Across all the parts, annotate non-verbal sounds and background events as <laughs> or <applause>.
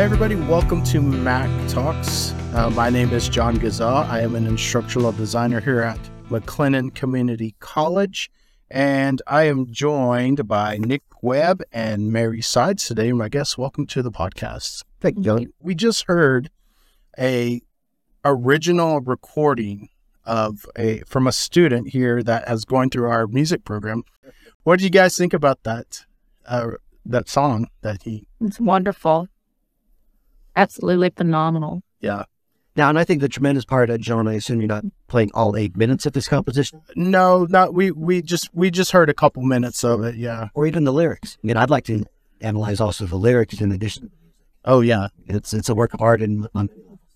Hey, everybody, welcome to MAC Talks. Uh, my name is John Ghazzagh. I am an instructional designer here at McLennan Community College, and I am joined by Nick Webb and Mary Sides today. My guests, welcome to the podcast. Thank you, John. We just heard a original recording of a from a student here that has going through our music program. What did you guys think about that uh, that song that he? It's wonderful. Absolutely phenomenal. Yeah. Now, and I think the tremendous part, uh, John, I assume you're not playing all eight minutes of this composition No, not we. We just we just heard a couple minutes of it. Yeah. or even the lyrics. I mean, I'd like to analyze also the lyrics in addition. Oh yeah. It's it's a work of art and um,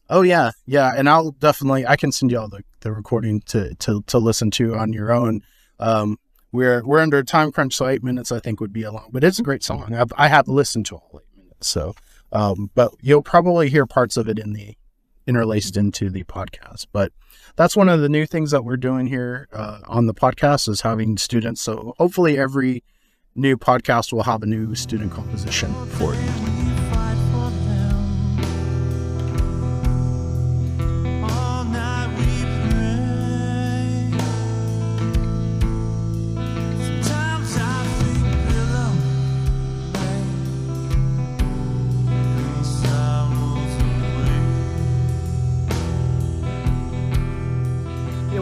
Oh yeah. Yeah. And I'll definitely I can send you all the, the recording to, to to listen to on your own. Um, we're we're under a time crunch, so eight minutes I think would be a long, but it's a great song. I've, I have listened to all eight minutes, so um, but you'll probably hear parts of it in the interlaced into the podcast. But that's one of the new things that we're doing here uh, on the podcast is having students. So hopefully every new podcast will have a new student composition for you.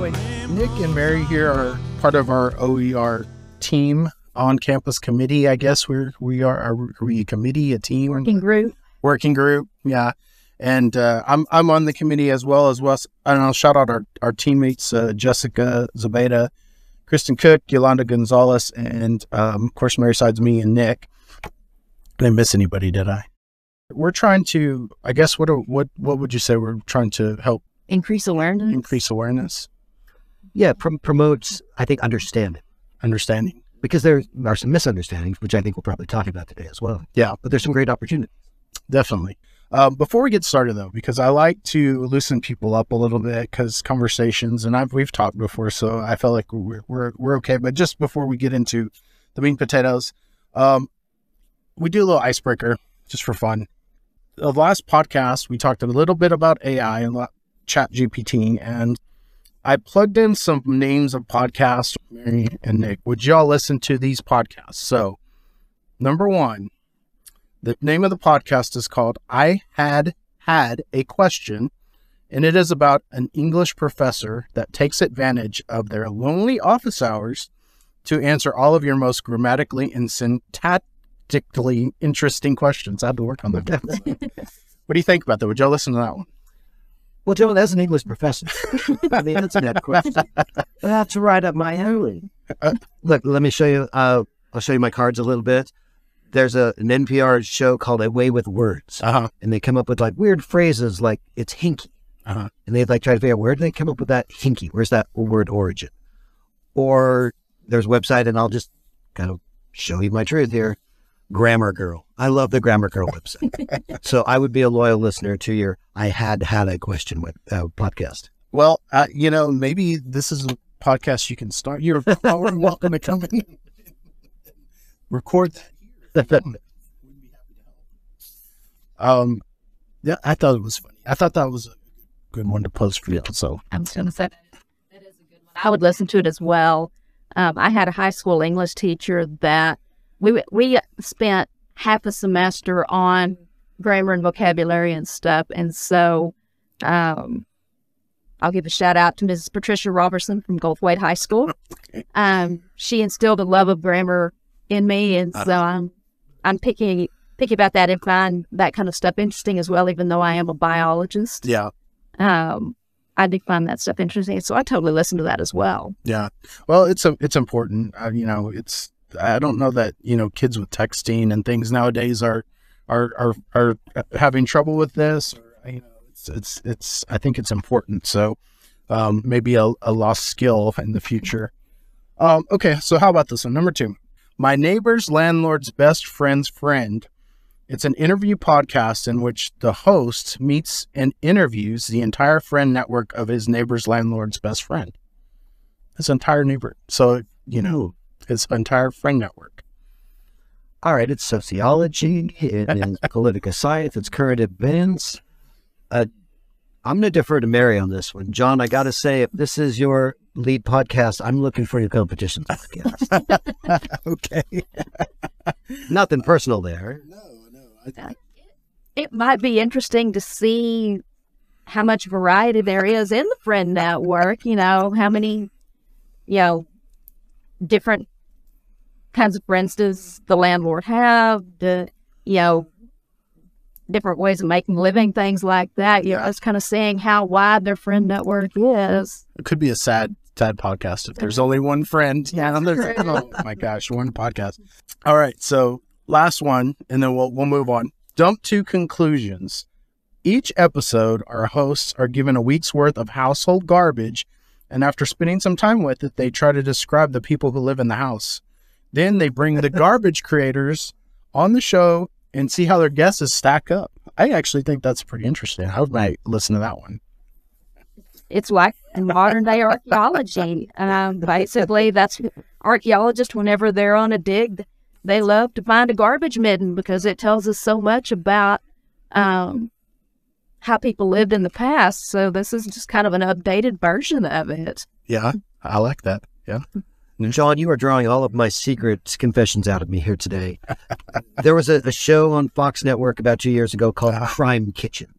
Anyway, Nick and Mary here are part of our OER team on campus committee. I guess we're we are are we a committee, a team, Working group. working group. Yeah, and uh, I'm I'm on the committee as well as well. And I'll shout out our our teammates: uh, Jessica Zbeida, Kristen Cook, Yolanda Gonzalez, and um, of course Mary Sides me and Nick. I didn't miss anybody, did I? We're trying to. I guess what are- what what would you say? We're trying to help Increase awareness. increase awareness, yeah, prom- promotes I think understanding understanding. because there are some misunderstandings, which I think we'll probably talk about today as well. Yeah. but there's some great opportunities. Definitely. Um, before we get started, though, because I like to loosen people up a little bit, because conversations, and I've we've talked before, so I feel like we're we're, we're okay. But just before we get into the meat and potatoes, um, we do a little icebreaker just for fun. The last podcast we talked a little bit about AI and Chat GPT, and I plugged in some names of podcasts. Mary and Nick, would y'all listen to these podcasts? So, number one, the name of the podcast is called I Had Had a Question, and it is about an English professor that takes advantage of their lonely office hours to answer all of your most grammatically and syntactically interesting questions. I had to work on that. <laughs> what do you think about that? Would y'all listen to that one? Well, Joe, as an English professor, <laughs> I mean, that's a question. <laughs> That's right up my alley. Look, let me show you. Uh, I'll show you my cards a little bit. There's a, an NPR show called A Way with Words, Uh huh. and they come up with like weird phrases like it's hinky. Uh huh. And they like try to figure out where did they come up with that hinky? Where's that word origin? Or there's a website, and I'll just kind of show you my truth here. Grammar Girl. I love the Grammar Girl website. <laughs> so I would be a loyal listener to your I had had a question with uh, podcast. Well, uh, you know, maybe this is a podcast you can start. You're more than welcome to come in, record that. <laughs> Um, yeah, I thought it was funny. I thought that was a good one to post for you. So, I was going to say that is a good one. I would listen to it as well. Um, I had a high school English teacher that we we spent half a semester on grammar and vocabulary and stuff, and so um, I'll give a shout out to Mrs. Patricia Robertson from Gulfwade High School. Um, she instilled a love of grammar in me, and so I'm I'm picky picky about that and find that kind of stuff interesting as well. Even though I am a biologist, yeah, um, I do find that stuff interesting. So I totally listen to that as well. yeah. Well, it's a, it's important. Uh, you know, it's. I don't know that you know kids with texting and things nowadays are are are, are having trouble with this. Or, you know, it's it's it's. I think it's important. So, um, maybe a, a lost skill in the future. Um, okay, so how about this one? Number two, my neighbor's landlord's best friend's friend. It's an interview podcast in which the host meets and interviews the entire friend network of his neighbor's landlord's best friend. His entire neighbor. So, you know, his entire friend network. All right, it's sociology, it <laughs> is political science, it's current events. Uh, I'm going to defer to Mary on this one. John, I got to say, if this is your lead podcast, I'm looking for your competition podcast. <laughs> okay. <laughs> Nothing personal there. No, no. I... It might be interesting to see how much variety there is in the friend network. You know, how many, you know, different kinds of friends does the landlord have? The, you know, different ways of making living, things like that. You know, it's kind of seeing how wide their friend network is. It could be a sad, sad podcast if there's only one friend. <laughs> Yeah, <laughs> oh my gosh, one podcast. All right, so last one, and then we'll we'll move on. Dump to conclusions. Each episode, our hosts are given a week's worth of household garbage, and after spending some time with it, they try to describe the people who live in the house. Then they bring the garbage creators on the show and see how their guesses stack up. I actually think that's pretty interesting. I might listen to that one. It's like modern day archaeology. Um, basically, that's archaeologists, whenever they're on a dig, they love to find a garbage midden because it tells us so much about um, how people lived in the past. So, this is just kind of an updated version of it. Yeah, I like that. Yeah. John, you are drawing all of my secret confessions out of me here today. <laughs> there was a, a show on Fox Network about two years ago called Crime Kitchen.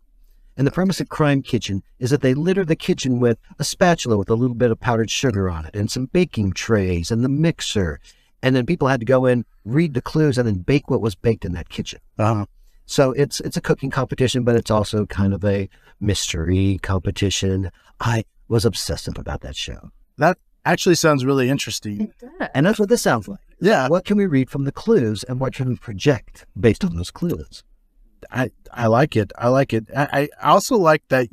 And the premise of Crime Kitchen is that they litter the kitchen with a spatula with a little bit of powdered sugar on it and some baking trays and the mixer. And then people had to go in, read the clues, and then bake what was baked in that kitchen. Uh, So it's it's a cooking competition, but it's also kind of a mystery competition. I was obsessive about that show. that actually sounds really interesting. And that's what this sounds like. Yeah, What can we read from the clues and what can we project based on those clues? I I like it. I like it. I, I also like that,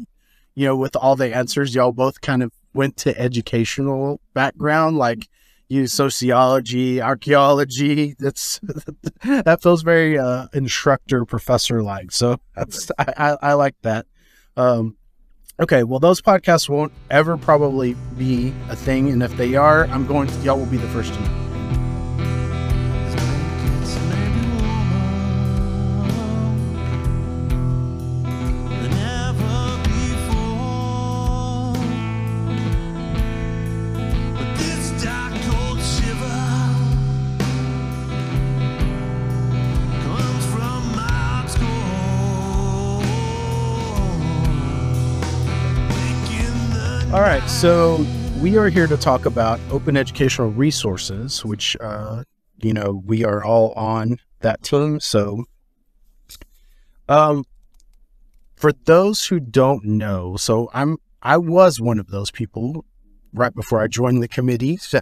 you know, with all the answers, y'all both kind of went to educational background, like you sociology, archaeology. That's <laughs> that feels very uh, instructor professor like. So that's I, I, I like that. Um, okay, well, those podcasts won't ever probably be a thing, and if they are, I'm going. To, y'all will be the first to know. Right, so we are here to talk about open educational resources, which uh, you know we are all on that team. So, um, for those who don't know, so I'm I was one of those people right before I joined the committee. So,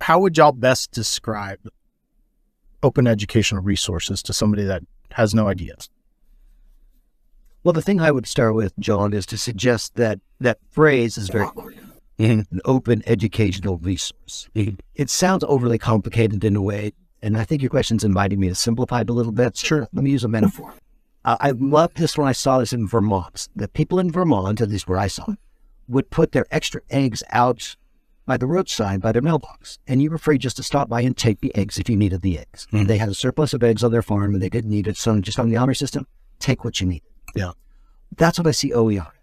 how would y'all best describe open educational resources to somebody that has no idea? Well, the thing I would start with, John, is to suggest that that phrase is very an open educational resource. It sounds overly complicated in a way, and I think your question's inviting me to simplify it a little bit. Sure. Let me use a metaphor. Uh, I loved this when I saw this in Vermont. The people in Vermont, at least where I saw it, would put their extra eggs out by the roadside by their mailbox, and you were free just to stop by and take the eggs if you needed the eggs. Mhm. They had a surplus of eggs on their farm, and they didn't need it, so just on the honor system, take what you need. Yeah. That's what I see OER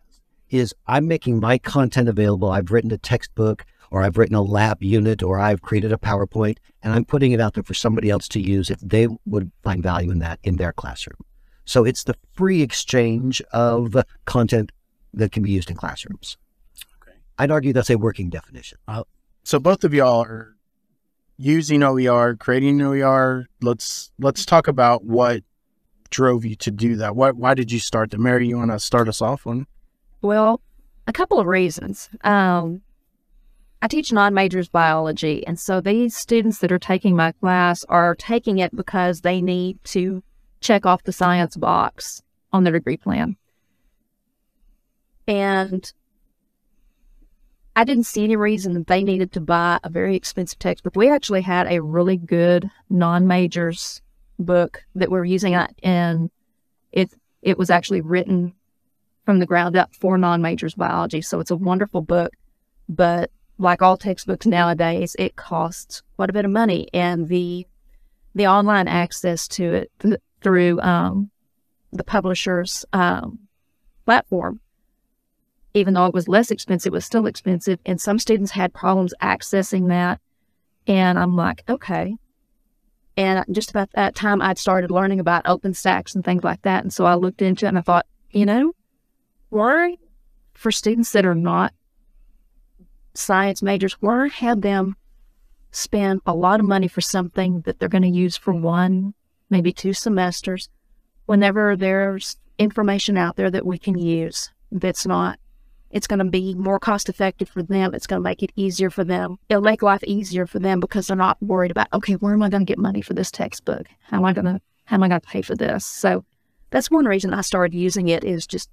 is I'm making my content available. I've written a textbook or I've written a lab unit or I've created a PowerPoint and I'm putting it out there for somebody else to use if they would find value in that in their classroom. So it's the free exchange of content that can be used in classrooms. Okay. I'd argue that's a working definition. Uh, so both of y'all are using OER, creating OER. Let's let's talk about what drove you to do that. What why did you start that? Mary, you want to start us off on? Well, a couple of reasons. Um, I teach non majors biology, and so these students that are taking my class are taking it because they need to check off the science box on their degree plan. And I didn't see any reason that they needed to buy a very expensive textbook. We actually had a really good non majors book that we're using, and it it was actually written from the ground up for non-majors biology. So it's a wonderful book, but like all textbooks nowadays, it costs quite a bit of money. And the the online access to it th- through um, the publisher's um, platform. Even though it was less expensive, it was still expensive. And some students had problems accessing that. And I'm like, okay. And just about that time, I'd started learning about OpenStax and things like that. And so I looked into it and I thought, you know, why for students that are not science majors, why have them spend a lot of money for something that they're going to use for one, maybe two semesters, whenever there's information out there that we can use that's not it's going to be more cost effective for them. It's going to make it easier for them. It'll make life easier for them because they're not worried about, okay, where am I going to get money for this textbook? How am I going to, how am I going to pay for this? So that's one reason I started using it is just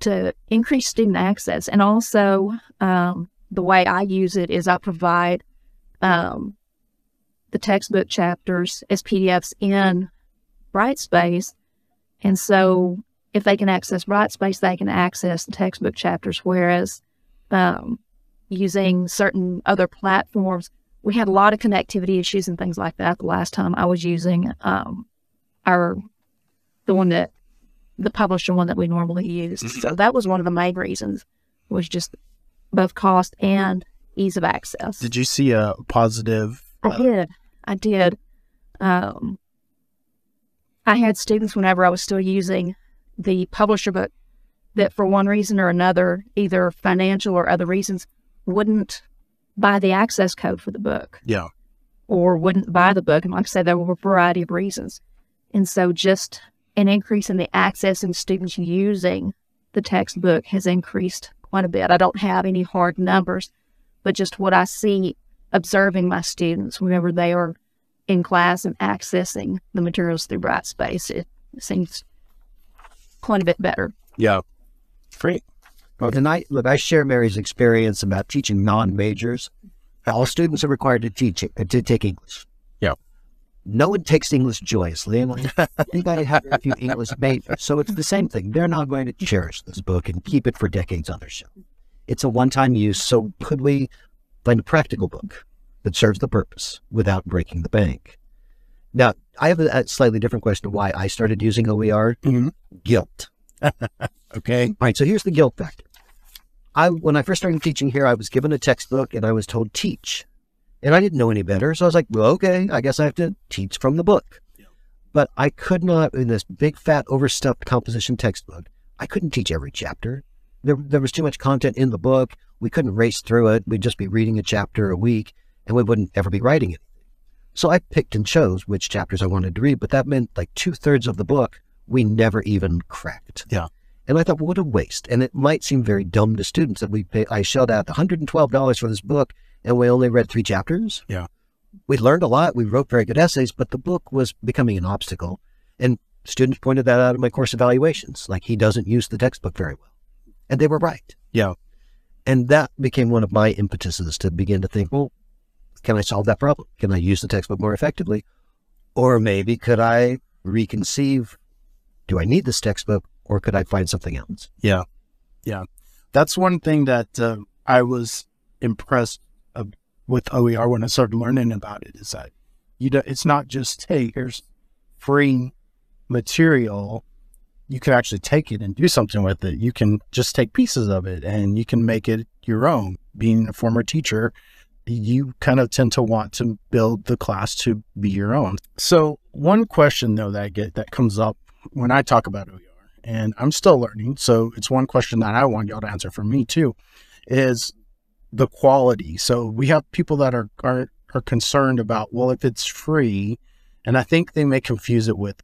to increase student access. And also, um, the way I use it is I provide um, the textbook chapters as PDFs in Brightspace. And so if they can access Brightspace, they can access the textbook chapters. Whereas um, using certain other platforms, we had a lot of connectivity issues and things like that the last time I was using um, our the one that the publisher one that we normally use. Mm-hmm. So that was one of the main reasons was just both cost and ease of access. Did you see a positive? I uh, did. I did. Um, I had students whenever I was still using the publisher book that, for one reason or another, either financial or other reasons, wouldn't buy the access code for the book Yeah. or wouldn't buy the book. And like I said, there were a variety of reasons. And so just an increase in the access and students using the textbook has increased quite a bit. I don't have any hard numbers, but just what I see observing my students whenever they are in class and accessing the materials through Brightspace, it seems quite a bit better. Yeah. Great. And I look, I share Mary's experience about teaching non-majors. All students are required to teach uh, to take English. No one takes English joyously, and I think I have a few English majors. So it's the same thing. They're not going to cherish this book and keep it for decades on their shelf. It's a one-time use. So could we find a practical book that serves the purpose without breaking the bank? Now, I have a, slightly different question why I started using OER. Mhm. Guilt. <laughs> Okay. All right, so here's the guilt factor. I when I first started teaching here, I was given a textbook and I was told teach, and I didn't know any better, so I was like, well, okay, I guess I have to teach from the book. But I could not in this big fat overstuffed composition textbook. I couldn't teach every chapter. There there was too much content in the book. We couldn't race through it. We'd just be reading a chapter a week, and we wouldn't ever be writing it. So I picked and chose which chapters I wanted to read, but that meant like two thirds of the book we never even cracked. Yeah. And I thought, what a waste. And it might seem very dumb to students that we pay, I shelled out $112 for this book and we only read three chapters. Yeah. We learned a lot. We wrote very good essays, but the book was becoming an obstacle. And students pointed that out in my course evaluations. Like he doesn't use the textbook very well. And they were right. Yeah. And that became one of my impetuses to begin to think, well, can I solve that problem? Can I use the textbook more effectively? Or maybe could I reconceive, do I need this textbook or could I find something else? Yeah. Yeah. That's one thing that uh, I was impressed with OER when I started learning about it is that you know, it's not just, hey, here's free material. You can actually take it and do something with it. You can just take pieces of it and you can make it your own. Being a former teacher, you kind of tend to want to build the class to be your own. So one question though that I get that comes up when I talk about OER, and I'm still learning, so it's one question that I want y'all to answer for me too, is the quality. So we have people that are are are concerned about well, if it's free, and I think they may confuse it with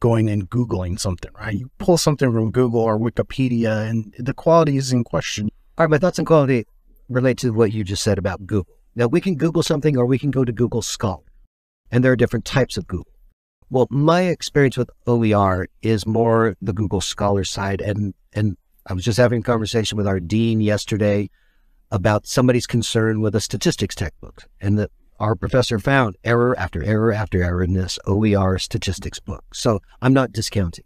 going and googling something, right? You pull something from Google or Wikipedia, and the quality is in question. All right, my thoughts on quality relate to what you just said about Google. Now, we can Google something or we can go to Google Scholar, and there are different types of Google. Well, my experience with OER is more the Google Scholar side, and and I was just having a conversation with our dean yesterday about somebody's concern with a statistics textbook, and that our professor found error after error after error in this OER statistics book. So I'm not discounting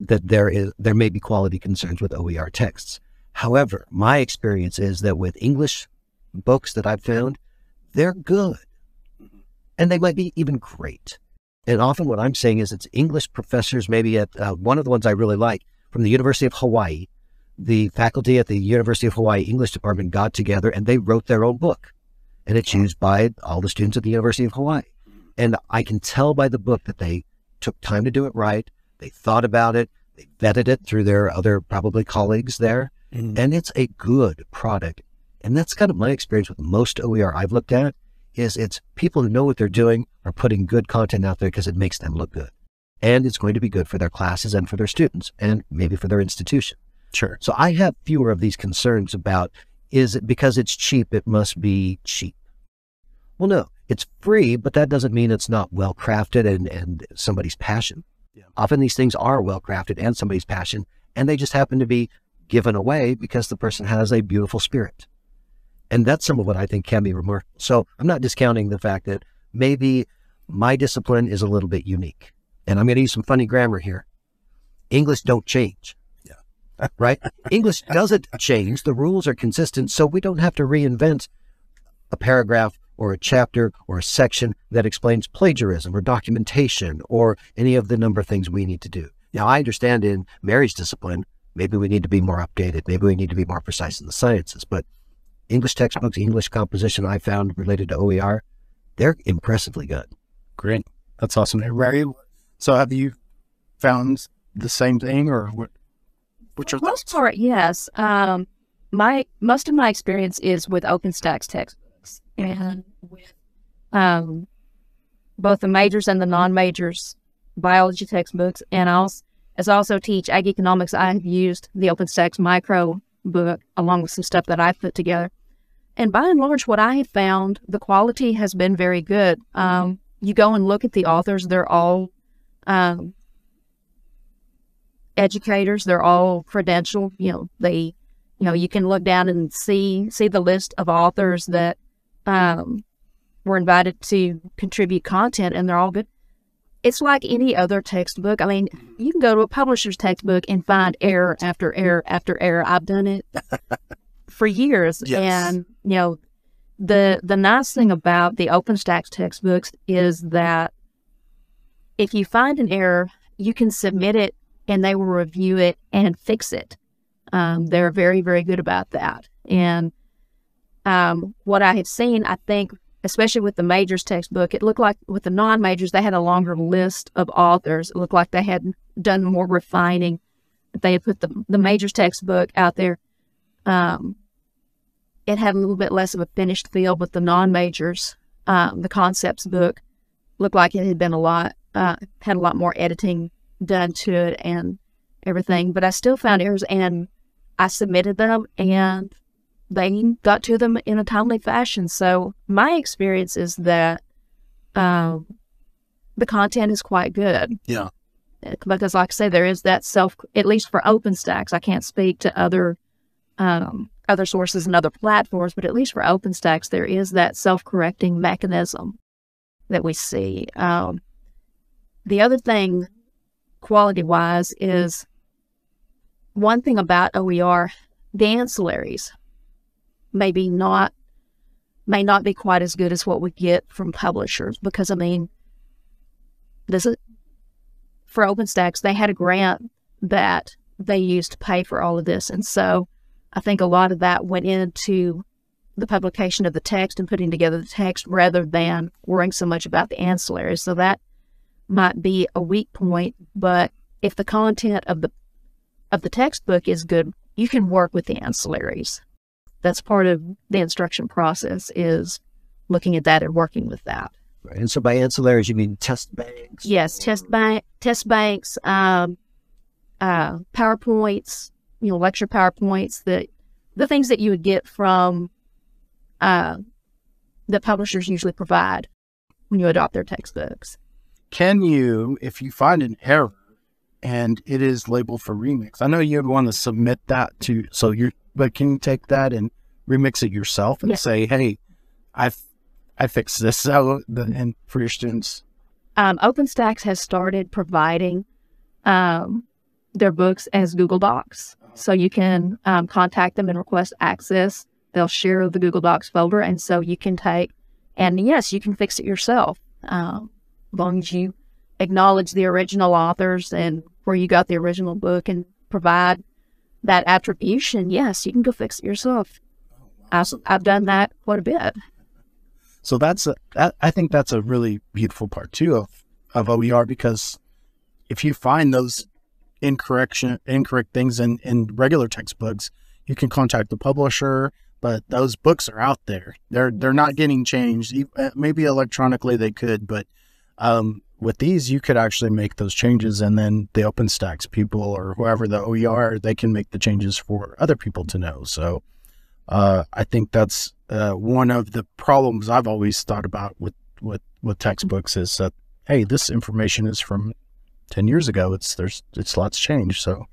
that there is there may be quality concerns with OER texts. However, my experience is that with English books that I've found, they're good. Mm-hmm. And they might be even great. And often what I'm saying is it's English professors, maybe at uh, one of the ones I really like from the University of Hawaii. The faculty at the University of Hawaii English department got together and they wrote their own book. And it's used by all the students at the University of Hawaii. And I can tell by the book that they took time to do it right. They thought about it. They vetted it through their other probably colleagues there. Mm. And it's a good product. And that's kind of my experience with most OER I've looked at is it's people who know what they're doing are putting good content out there because it makes them look good. And it's going to be good for their classes and for their students and maybe for their institution. Sure. So I have fewer of these concerns about is it because it's cheap, it must be cheap. Well, no, it's free, but that doesn't mean it's not well crafted and, and somebody's passion. Yeah. Often these things are well crafted and somebody's passion, and they just happen to be given away because the person has a beautiful spirit. And that's some of what I think can be remarkable. So I'm not discounting the fact that maybe my discipline is a little bit unique. And I'm going to use some funny grammar here. English don't change. Yeah. <laughs> right? English doesn't change. The rules are consistent. So we don't have to reinvent a paragraph or a chapter or a section that explains plagiarism or documentation or any of the number of things we need to do. Now, I understand in Mary's discipline, maybe we need to be more updated. Maybe we need to be more precise in the sciences, but English textbooks, English composition I found related to OER, they're impressively good. Great. That's awesome. Right. So have you found the same thing or what? What's your For most part, yes. Um, my most of my experience is with OpenStax textbooks and with um, both the majors and the non-majors biology textbooks. And I also, as I also teach ag economics, I have used the OpenStax micro book along with some stuff that I've put together. And by and large, what I have found, the quality has been very good. Um, you go and look at the authors; they're all um, educators. They're all credentialed. You know, they, you know, you can look down and see see the list of authors that um, were invited to contribute content, and they're all good. It's like any other textbook. I mean, you can go to a publisher's textbook and find error after error after error. I've done it <laughs> for years, Yes. and you know, the the nice thing about the OpenStax textbooks is that if you find an error, you can submit it and they will review it and fix it. Um, they're very, very good about that. And um, what I have seen, I think, especially with the majors textbook, it looked like with the non majors, they had a longer list of authors. It looked like they had done more refining. They had put the, the majors textbook out there. Um, it had a little bit less of a finished feel, but the non majors, um, the concepts book, looked like it had been a lot, uh, had a lot more editing done to it and everything. But I still found errors and I submitted them and they got to them in a timely fashion. So my experience is that um, the content is quite good. Yeah. Because, like I say, there is that self, at least for OpenStax. I can't speak to other um, other sources and other platforms, but at least for OpenStax, there is that self correcting mechanism that we see. Um, the other thing, quality wise, is one thing about OER, the ancillaries maybe not may not be quite as good as what we get from publishers because I mean this is for OpenStax they had a grant that they used to pay for all of this and so I think a lot of that went into the publication of the text and putting together the text rather than worrying so much about the ancillaries so that might be a weak point but if the content of the of the textbook is good you can work with the ancillaries that's part of the instruction process is looking at that and working with that. Right. And so by ancillaries, you mean test banks? Yes, test bank, test banks, um, uh, PowerPoints, you know, lecture PowerPoints, that the things that you would get from uh, the publishers usually provide when you adopt their textbooks. Can you, if you find an error and it is labeled for remix, I know you'd want to submit that to, so you're, but can you take that and remix it yourself and Yeah. say, hey, I I fixed this so the, and for your students? Um, OpenStax has started providing um, their books as Google Docs. So you can um, contact them and request access. They'll share the Google Docs folder. And so you can take, and yes, you can fix it yourself. Um, as long as you acknowledge the original authors and where you got the original book and provide that attribution, yes, you can go fix it yourself. I've, I've done that quite a bit. So that's a, that, I think that's a really beautiful part too of of OER because if you find those incorrection incorrect things in in regular textbooks, you can contact the publisher. But those books are out there. They're they're not getting changed. Uh, maybe electronically they could, but um, with these you could actually make those changes, and then the OpenStax people or whoever the OER they can make the changes for other people to know. So uh, I think that's uh, one of the problems I've always thought about with, with, with textbooks is that, hey, this information is from 10 years ago. It's, there's, it's lots changed. So,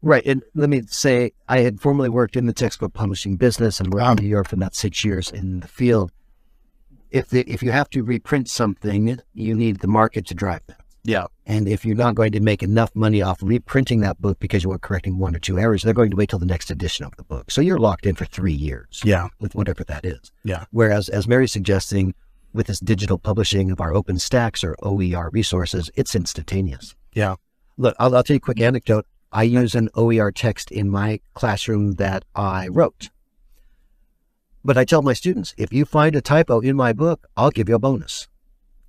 Right. And let me say, I had formerly worked in the textbook publishing business and worked in ah. New York for about six years in the field. If the, if you have to reprint something, you need the market to drive that. yeah, And if you're not going to make enough money off reprinting that book because you are correcting one or two errors, they're going to wait till the next edition of the book. So you're locked in for three years yeah, with whatever that is. Yeah. Whereas, as Mary's suggesting, with this digital publishing of our OpenStax or OER resources, it's instantaneous. Yeah. Look, I'll, I'll tell you a quick anecdote. I use an OER text in my classroom that I wrote. But I tell my students, if you find a typo in my book, I'll give you a bonus.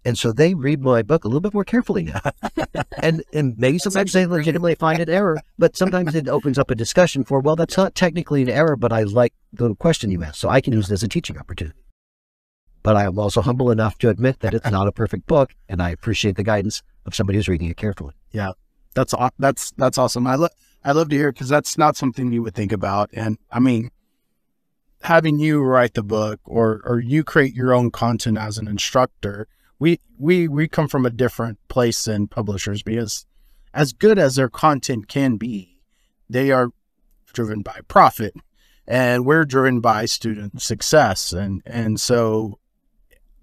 And so they read my book a little bit more carefully now. <laughs> and and maybe sometimes they legitimately find an error, but sometimes it opens up a discussion for, well, that's not technically an error, but I like the question you asked, so I can use it as a teaching opportunity. But I am also humble enough to admit that it's not a perfect book, and I appreciate the guidance of somebody who's reading it carefully. Yeah, that's that's that's awesome. I lo- I love to hear because that's not something you would think about. And I mean, having you write the book or or you create your own content as an instructor, we we we come from a different place than publishers because as good as their content can be, they are driven by profit, and we're driven by student success. And and so,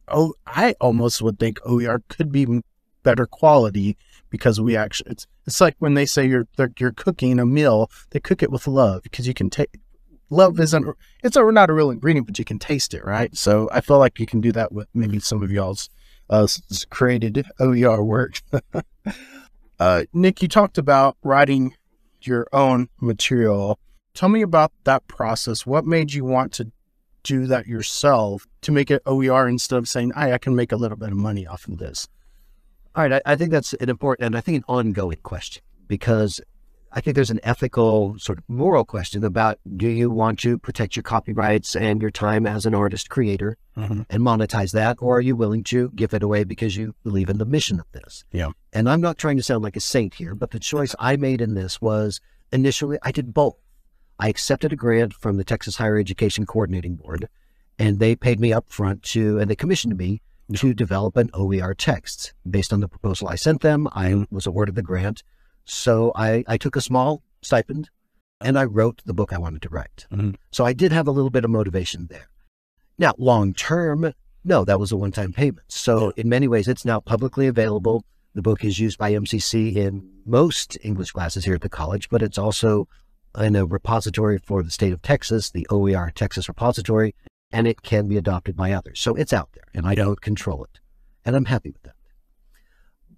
oh, I almost would think OER could be better quality because we actually it's it's like when they say you're you're cooking a meal, they cook it with love because you can take love isn't it's a, not a real ingredient, but you can taste it, right? So I feel like you can do that with maybe some of y'all's uh, created OER work. <laughs> uh, Nick, you talked about writing your own material. Tell me about that process. What made you want to do that yourself to make it OER instead of saying, "I I can make a little bit of money off of this." All right, I, I think that's an important and I think an ongoing question because I think there's an ethical sort of moral question about do you want to protect your copyrights and your time as an artist creator mm-hmm. and monetize that, or are you willing to give it away because you believe in the mission of this? Yeah. And I'm not trying to sound like a saint here, but the choice I made in this was initially I did both. I accepted a grant from the Texas Higher Education Coordinating Board, and they paid me up front to, and they commissioned me to develop an OER text. Based on the proposal I sent them, I was awarded the grant. So I, I took a small stipend and I wrote the book I wanted to write. Mhm. So I did have a little bit of motivation there. Now, long term, no, that was a one time payment. So in many ways, it's now publicly available. The book is used by MCC in most English classes here at the college, but it's also in a repository for the state of Texas, the OER Texas repository, and it can be adopted by others. So it's out there and I don't control it. And I'm happy with that.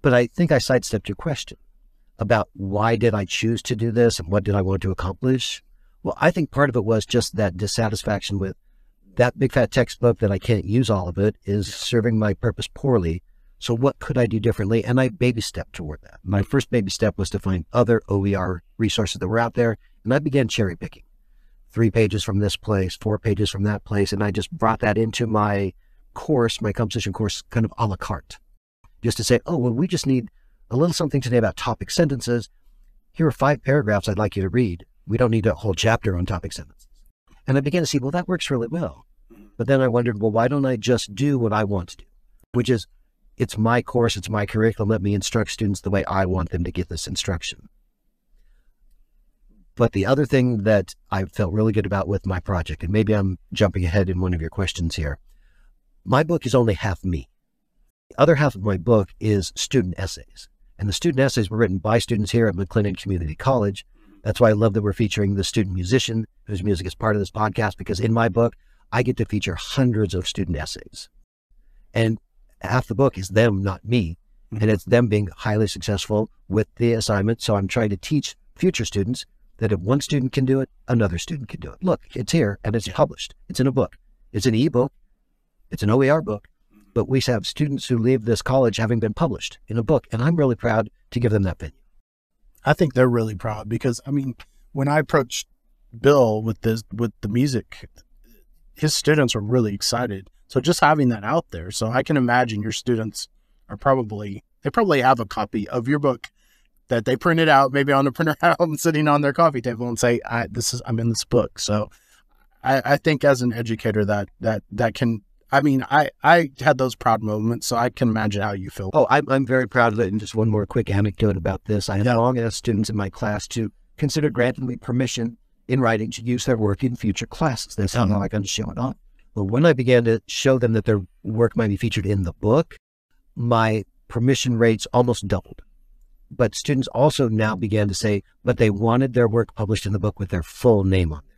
But I think I sidestepped your question about why did I choose to do this and what did I want to accomplish? Well, I think part of it was just that dissatisfaction with that big fat textbook that I can't use all of it is serving my purpose poorly. So what could I do differently? And I baby stepped toward that. My first baby step was to find other OER resources that were out there. And I began cherry picking three pages from this place, four pages from that place. And I just brought that into my course, my composition course, kind of a la carte, just to say, oh, well, we just need a little something today about topic sentences. Here are five paragraphs I'd like you to read. We don't need a whole chapter on topic sentences. And I began to see, well, that works really well. But then I wondered, well, why don't I just do what I want to do? Which is, it's my course, it's my curriculum. Let me instruct students the way I want them to get this instruction. But the other thing that I felt really good about with my project, and maybe I'm jumping ahead in one of your questions here, my book is only half me. The other half of my book is student essays. And the student essays were written by students here at McLennan Community College. That's why I love that we're featuring the student musician whose music is part of this podcast, because in my book, I get to feature hundreds of student essays. And half the book is them, not me. Mm-hmm. and it's them being highly successful with the assignment. So I'm trying to teach future students that if one student can do it, another student can do it. Look, it's here and it's published. It's in a book. It's an ebook. It's an OER book. But we have students who leave this college having been published in a book, and I'm really proud to give them that venue. I think they're really proud because I mean, when I approached Bill with this with the music, his students were really excited. So just having that out there, so I can imagine your students are probably they probably have a copy of your book that they printed out, maybe on a <laughs> printer out and sitting on their coffee table and say, I, "This is I'm in this book." So I, I think as an educator that that that can I mean, I, I had those proud moments, so I can imagine how you feel. Oh, I'm, I'm very proud of it. And just one more quick anecdote about this. I have long asked students in my class to consider granting me permission in writing to use their work in future classes. That's how I can show it on. Well, when I began to show them that their work might be featured in the book, my permission rates almost doubled. But students also now began to say, but they wanted their work published in the book with their full name on there.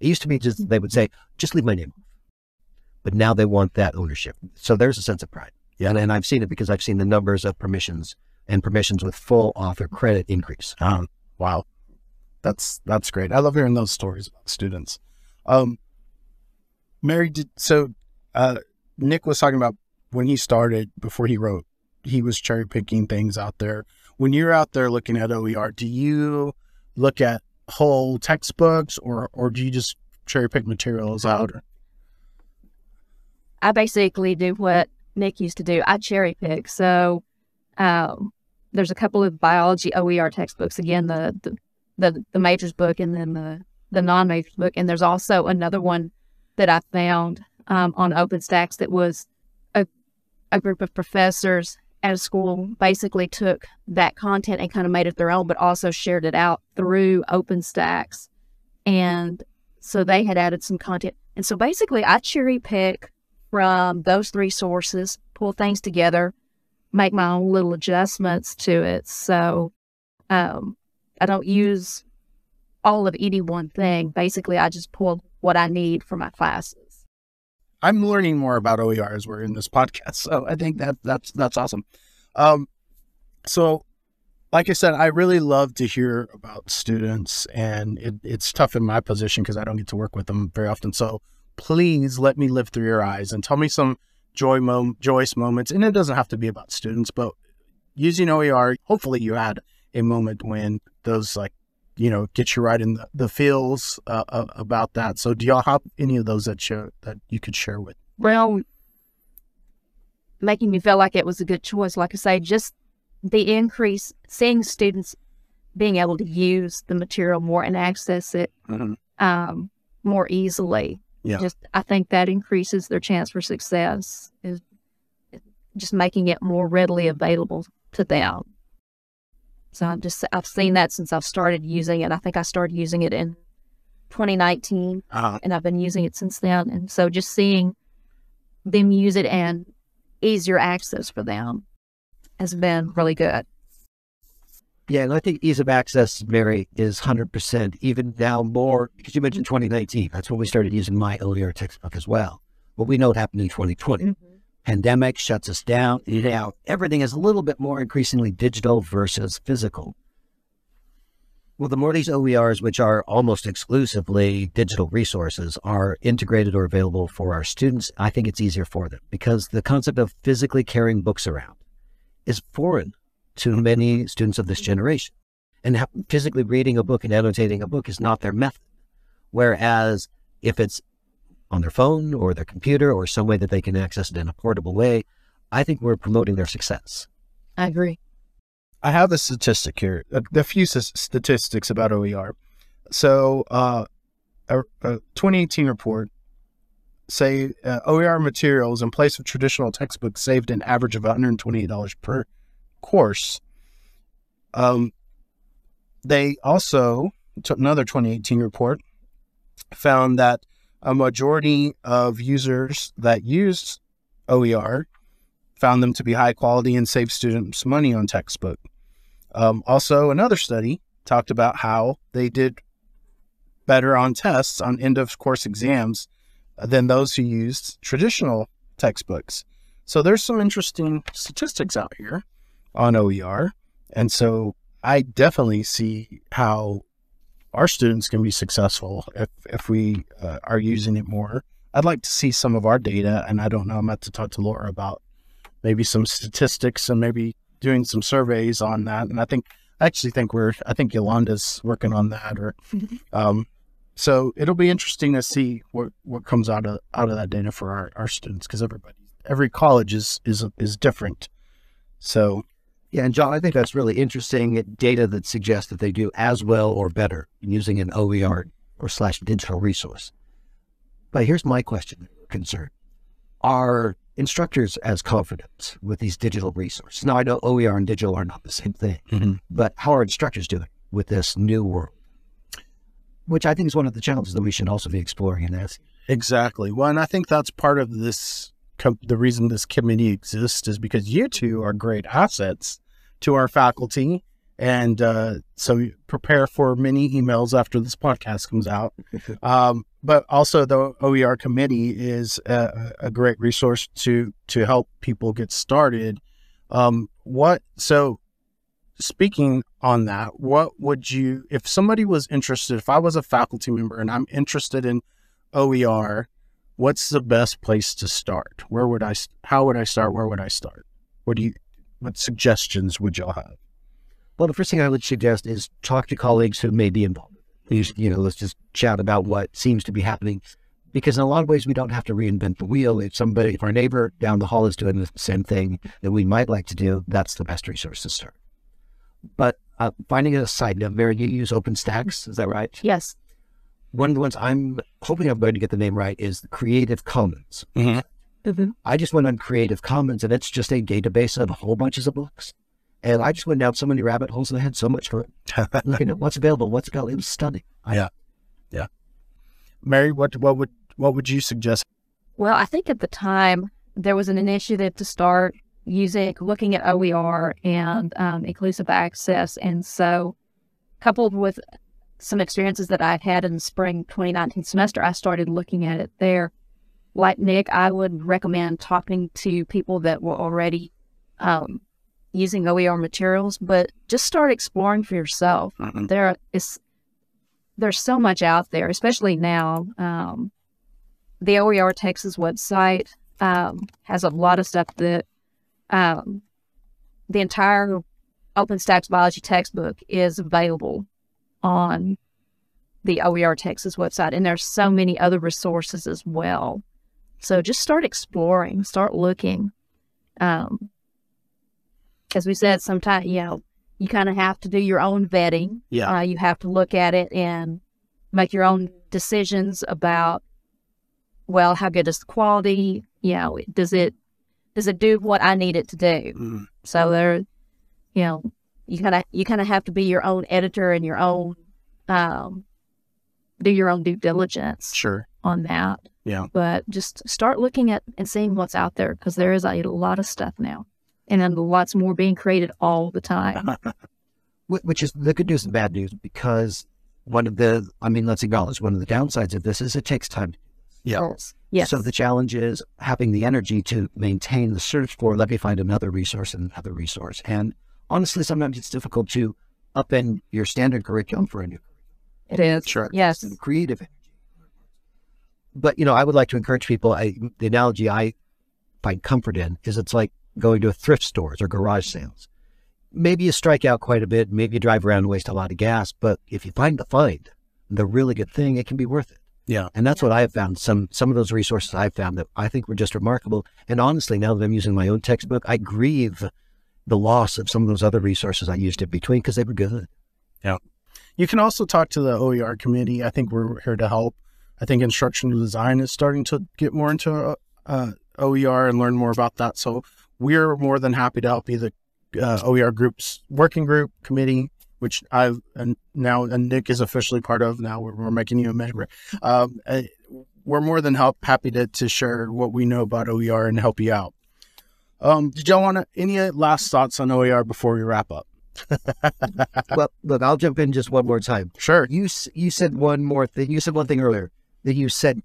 It used to be just, they would say, just leave my name off but now they want that ownership. So there's a sense of pride. Yeah. And, and I've seen it because I've seen the numbers of permissions and permissions with full author credit increase. Um, wow. That's, that's great. I love hearing those stories about students. Um, Mary did, so, uh, Nick was talking about when he started before he wrote, he was cherry picking things out there. When you're out there looking at OER, do you look at whole textbooks or, or do you just cherry pick materials out? Or? I basically do what Nick used to do. I cherry pick. So um, there's a couple of biology OER textbooks. Again, the the the, the majors book and then the the non majors book. And there's also another one that I found um, on OpenStax that was a a group of professors at a school basically took that content and kind of made it their own, but also shared it out through OpenStax. And so they had added some content. And so basically, I cherry pick from those three sources, pull things together, make my own little adjustments to it. So um, I don't use all of any one thing. Basically, I just pull what I need for my classes. I'm learning more about OER as we're in this podcast, so I think that that's that's awesome. Um, so, like I said, I really love to hear about students, and it, it's tough in my position because I don't get to work with them very often. So, please let me live through your eyes and tell me some joy mom- joyous moments. And it doesn't have to be about students, but using OER, hopefully you had a moment when those like, you know, get you right in the, the feels uh, uh, about that. So do y'all have any of those that show that you could share with? Well, making me feel like it was a good choice. Like I say, just the increase, seeing students being able to use the material more and access it mm-hmm. um, more easily yeah. Just I think that increases their chance for success is just making it more readily available to them. So I've just I've seen that since I've started using it. I think I started using it in 2019, uh-huh. and I've been using it since then. And so just seeing them use it and easier access for them has been really good. Yeah, and I think ease of access, Mary, is 100%, even now more, because you mentioned 2019. That's when we started using my OER textbook as well. But we know what happened in 2020. Mm-hmm. Pandemic shuts us down. Now, everything is a little bit more increasingly digital versus physical. Well, the more these OERs, which are almost exclusively digital resources, are integrated or available for our students, I think it's easier for them because the concept of physically carrying books around is foreign to many students of this generation. And physically reading a book and annotating a book is not their method. Whereas if it's on their phone or their computer or some way that they can access it in a portable way, I think we're promoting their success. I agree. I have a statistic here, a, a few statistics about OER. So, uh, a, a 2018 report say uh, OER materials in place of traditional textbooks saved an average of $128 per course. Um, they also, another 2018 report, found that a majority of users that used OER found them to be high quality and save students money on textbook. Um, also, another study talked about how they did better on tests on end of course exams than those who used traditional textbooks. So there's some interesting statistics out here on OER. And so I definitely see how our students can be successful if, if we uh, are using it more. I'd like to see some of our data, and I don't know, I'm going to to talk to Laura about maybe some statistics and maybe doing some surveys on that. And I think, I actually think we're, I think Yolanda's working on that or, um, so it'll be interesting to see what, what comes out of, out of that data for our, our students because everybody, every college is, is, is different. So Yeah, and John, I think that's really interesting data that suggests that they do as well or better using an OER or slash digital resource. But here's my question, concern. Are instructors as confident with these digital resources? Now, I know OER and digital are not the same thing, Mhm. but how are instructors doing with this new world? Which I think is one of the challenges that we should also be exploring in this. Exactly. Well, and I think that's part of this. Com- the reason this committee exists is because you two are great assets to our faculty, and uh, so prepare for many emails after this podcast comes out. <laughs> Um, but also, the OER committee is a, a great resource to to help people get started. Um, what so? Speaking on that, what would you, if somebody was interested, if I was a faculty member and I'm interested in OER, what's the best place to start? Where would I, how would I start? Where would I start? What do you, what suggestions would y'all have? Well, the first thing I would suggest is talk to colleagues who may be involved. These, you know, let's just chat about what seems to be happening. Because in a lot of ways, we don't have to reinvent the wheel. If somebody, if our neighbor down the hall is doing the same thing that we might like to do, that's the best resource to start. But uh, finding a site, now, Mary, you use OpenStax, is that right? Yes. One of the ones I'm hoping I'm going to get the name right is Creative Commons. Mm-hmm. I just went on Creative Commons, and it's just a database of a whole bunches of books. And I just went down so many rabbit holes, and I had so much fun <laughs> looking at what's available, what's available. It was stunning. Yeah, yeah. Mary, what, what would, what would you suggest? Well, I think at the time there was an initiative to start using, looking at OER and um, inclusive access. And so, coupled with some experiences that I've had in the spring 2019 semester, I started looking at it there. Like Nick, I would recommend talking to people that were already um, using OER materials, but just start exploring for yourself. There is there's so much out there, especially now. Um, the OER Texas website um, has a lot of stuff that um, the entire OpenStax biology textbook is available on the OER Texas website, and there's so many other resources as well. So just start exploring, start looking. Um, as we said, sometimes you know you kind of have to do your own vetting. Yeah. Uh, you have to look at it and make your own decisions about well, how good is the quality? You know, does it does it do what I need it to do? Mm, So there, you know, you kind of you kind of have to be your own editor and your own um, do your own due diligence Sure. on that. Yeah. But just start looking at and seeing what's out there because there is a lot of stuff now, and then lots more being created all the time. <laughs> Which is the good news and bad news because one of the, I mean, let's acknowledge one of the downsides of this is it takes time. Yeah. Yes. Yes. So the challenge is having the energy to maintain the search for, let me find another resource and another resource. And honestly, sometimes it's difficult to upend your standard curriculum for a new it is. Sure. Yes. and creative energy. But you know, I would like to encourage people. I, the analogy I find comfort in is it's like going to thrift stores or garage sales. Maybe you strike out quite a bit, maybe you drive around and waste a lot of gas, but if you find the find, the really good thing, it can be worth it. Yeah. And that's what I have found. Some some of those resources I've found that I think were just remarkable. And honestly, now that I'm using my own textbook, I grieve the loss of some of those other resources I used in between because they were good. Yeah. You can also talk to the OER committee. I think we're here to help. I think instructional design is starting to get more into uh, uh, OER and learn more about that. So we're more than happy to help be the uh, OER group's working group committee, which I've and now and Nick is officially part of. Now we're, we're making you a member. Um, uh, we're more than help happy to, to share what we know about OER and help you out. Um, did y'all want to, any last thoughts on OER before we wrap up? <laughs> well, look, I'll jump in just one more time. Sure. You you said one more thing. You said one thing earlier that you said,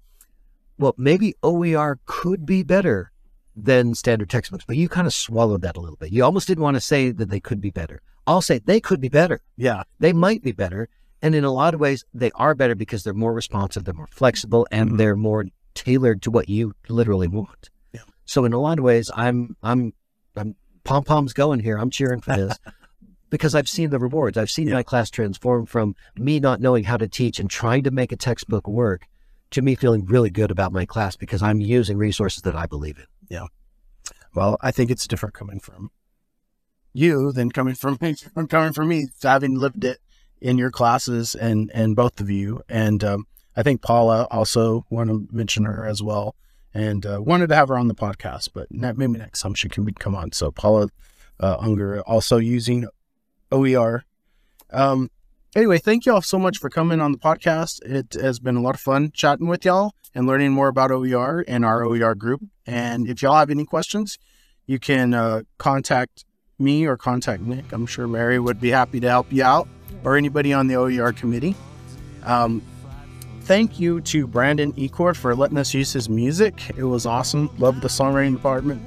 well, maybe OER could be better than standard textbooks, but you kind of swallowed that a little bit. You almost didn't want to say that they could be better. I'll say they could be better. Yeah. They might be better. And in a lot of ways, they are better because they're more responsive, they're more flexible, and Mhm. they're more tailored to what you literally want. So in a lot of ways, I'm I'm I'm pom poms going here. I'm cheering for this <laughs> because I've seen the rewards. I've seen Yeah. my class transform from me not knowing how to teach and trying to make a textbook work to me feeling really good about my class because I'm using resources that I believe in. Yeah. Well, I think it's different coming from you than coming from me, from coming from me, having lived it in your classes and and both of you. And um, I think Paula also want to mention her as well, and uh, wanted to have her on the podcast, but ne- maybe next time she can be, come on. So Paula uh, Unger also using OER. Um, anyway, thank y'all so much for coming on the podcast. It has been a lot of fun chatting with y'all and learning more about OER and our OER group. And if y'all have any questions, you can uh, contact me or contact Nick. I'm sure Mary would be happy to help you out or anybody on the OER committee. Um, thank you to Brandon Ecord for letting us use his music. It was awesome. Love the songwriting department.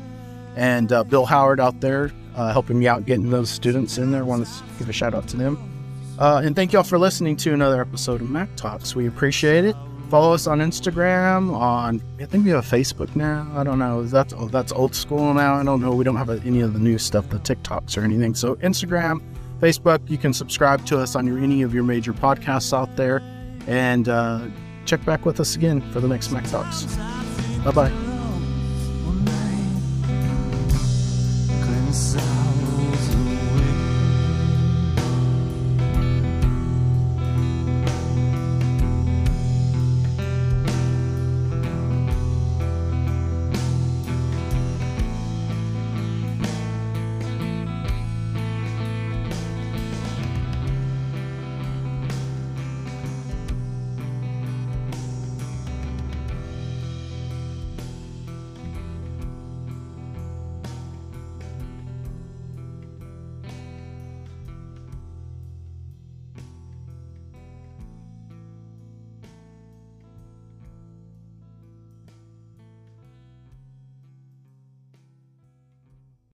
And uh, Bill Howard out there uh, helping me out getting those students in there. Want to give a shout out to them. Uh, and thank y'all for listening to another episode of MAC Talks. We appreciate it. Follow us on Instagram. On I think we have a Facebook now. I don't know. That's oh, that's old school now. I don't know. We don't have any of the new stuff, the TikToks or anything. So Instagram, Facebook. You can subscribe to us on your, any of your major podcasts out there, and uh, check back with us again for the next MAC Talks. Bye bye.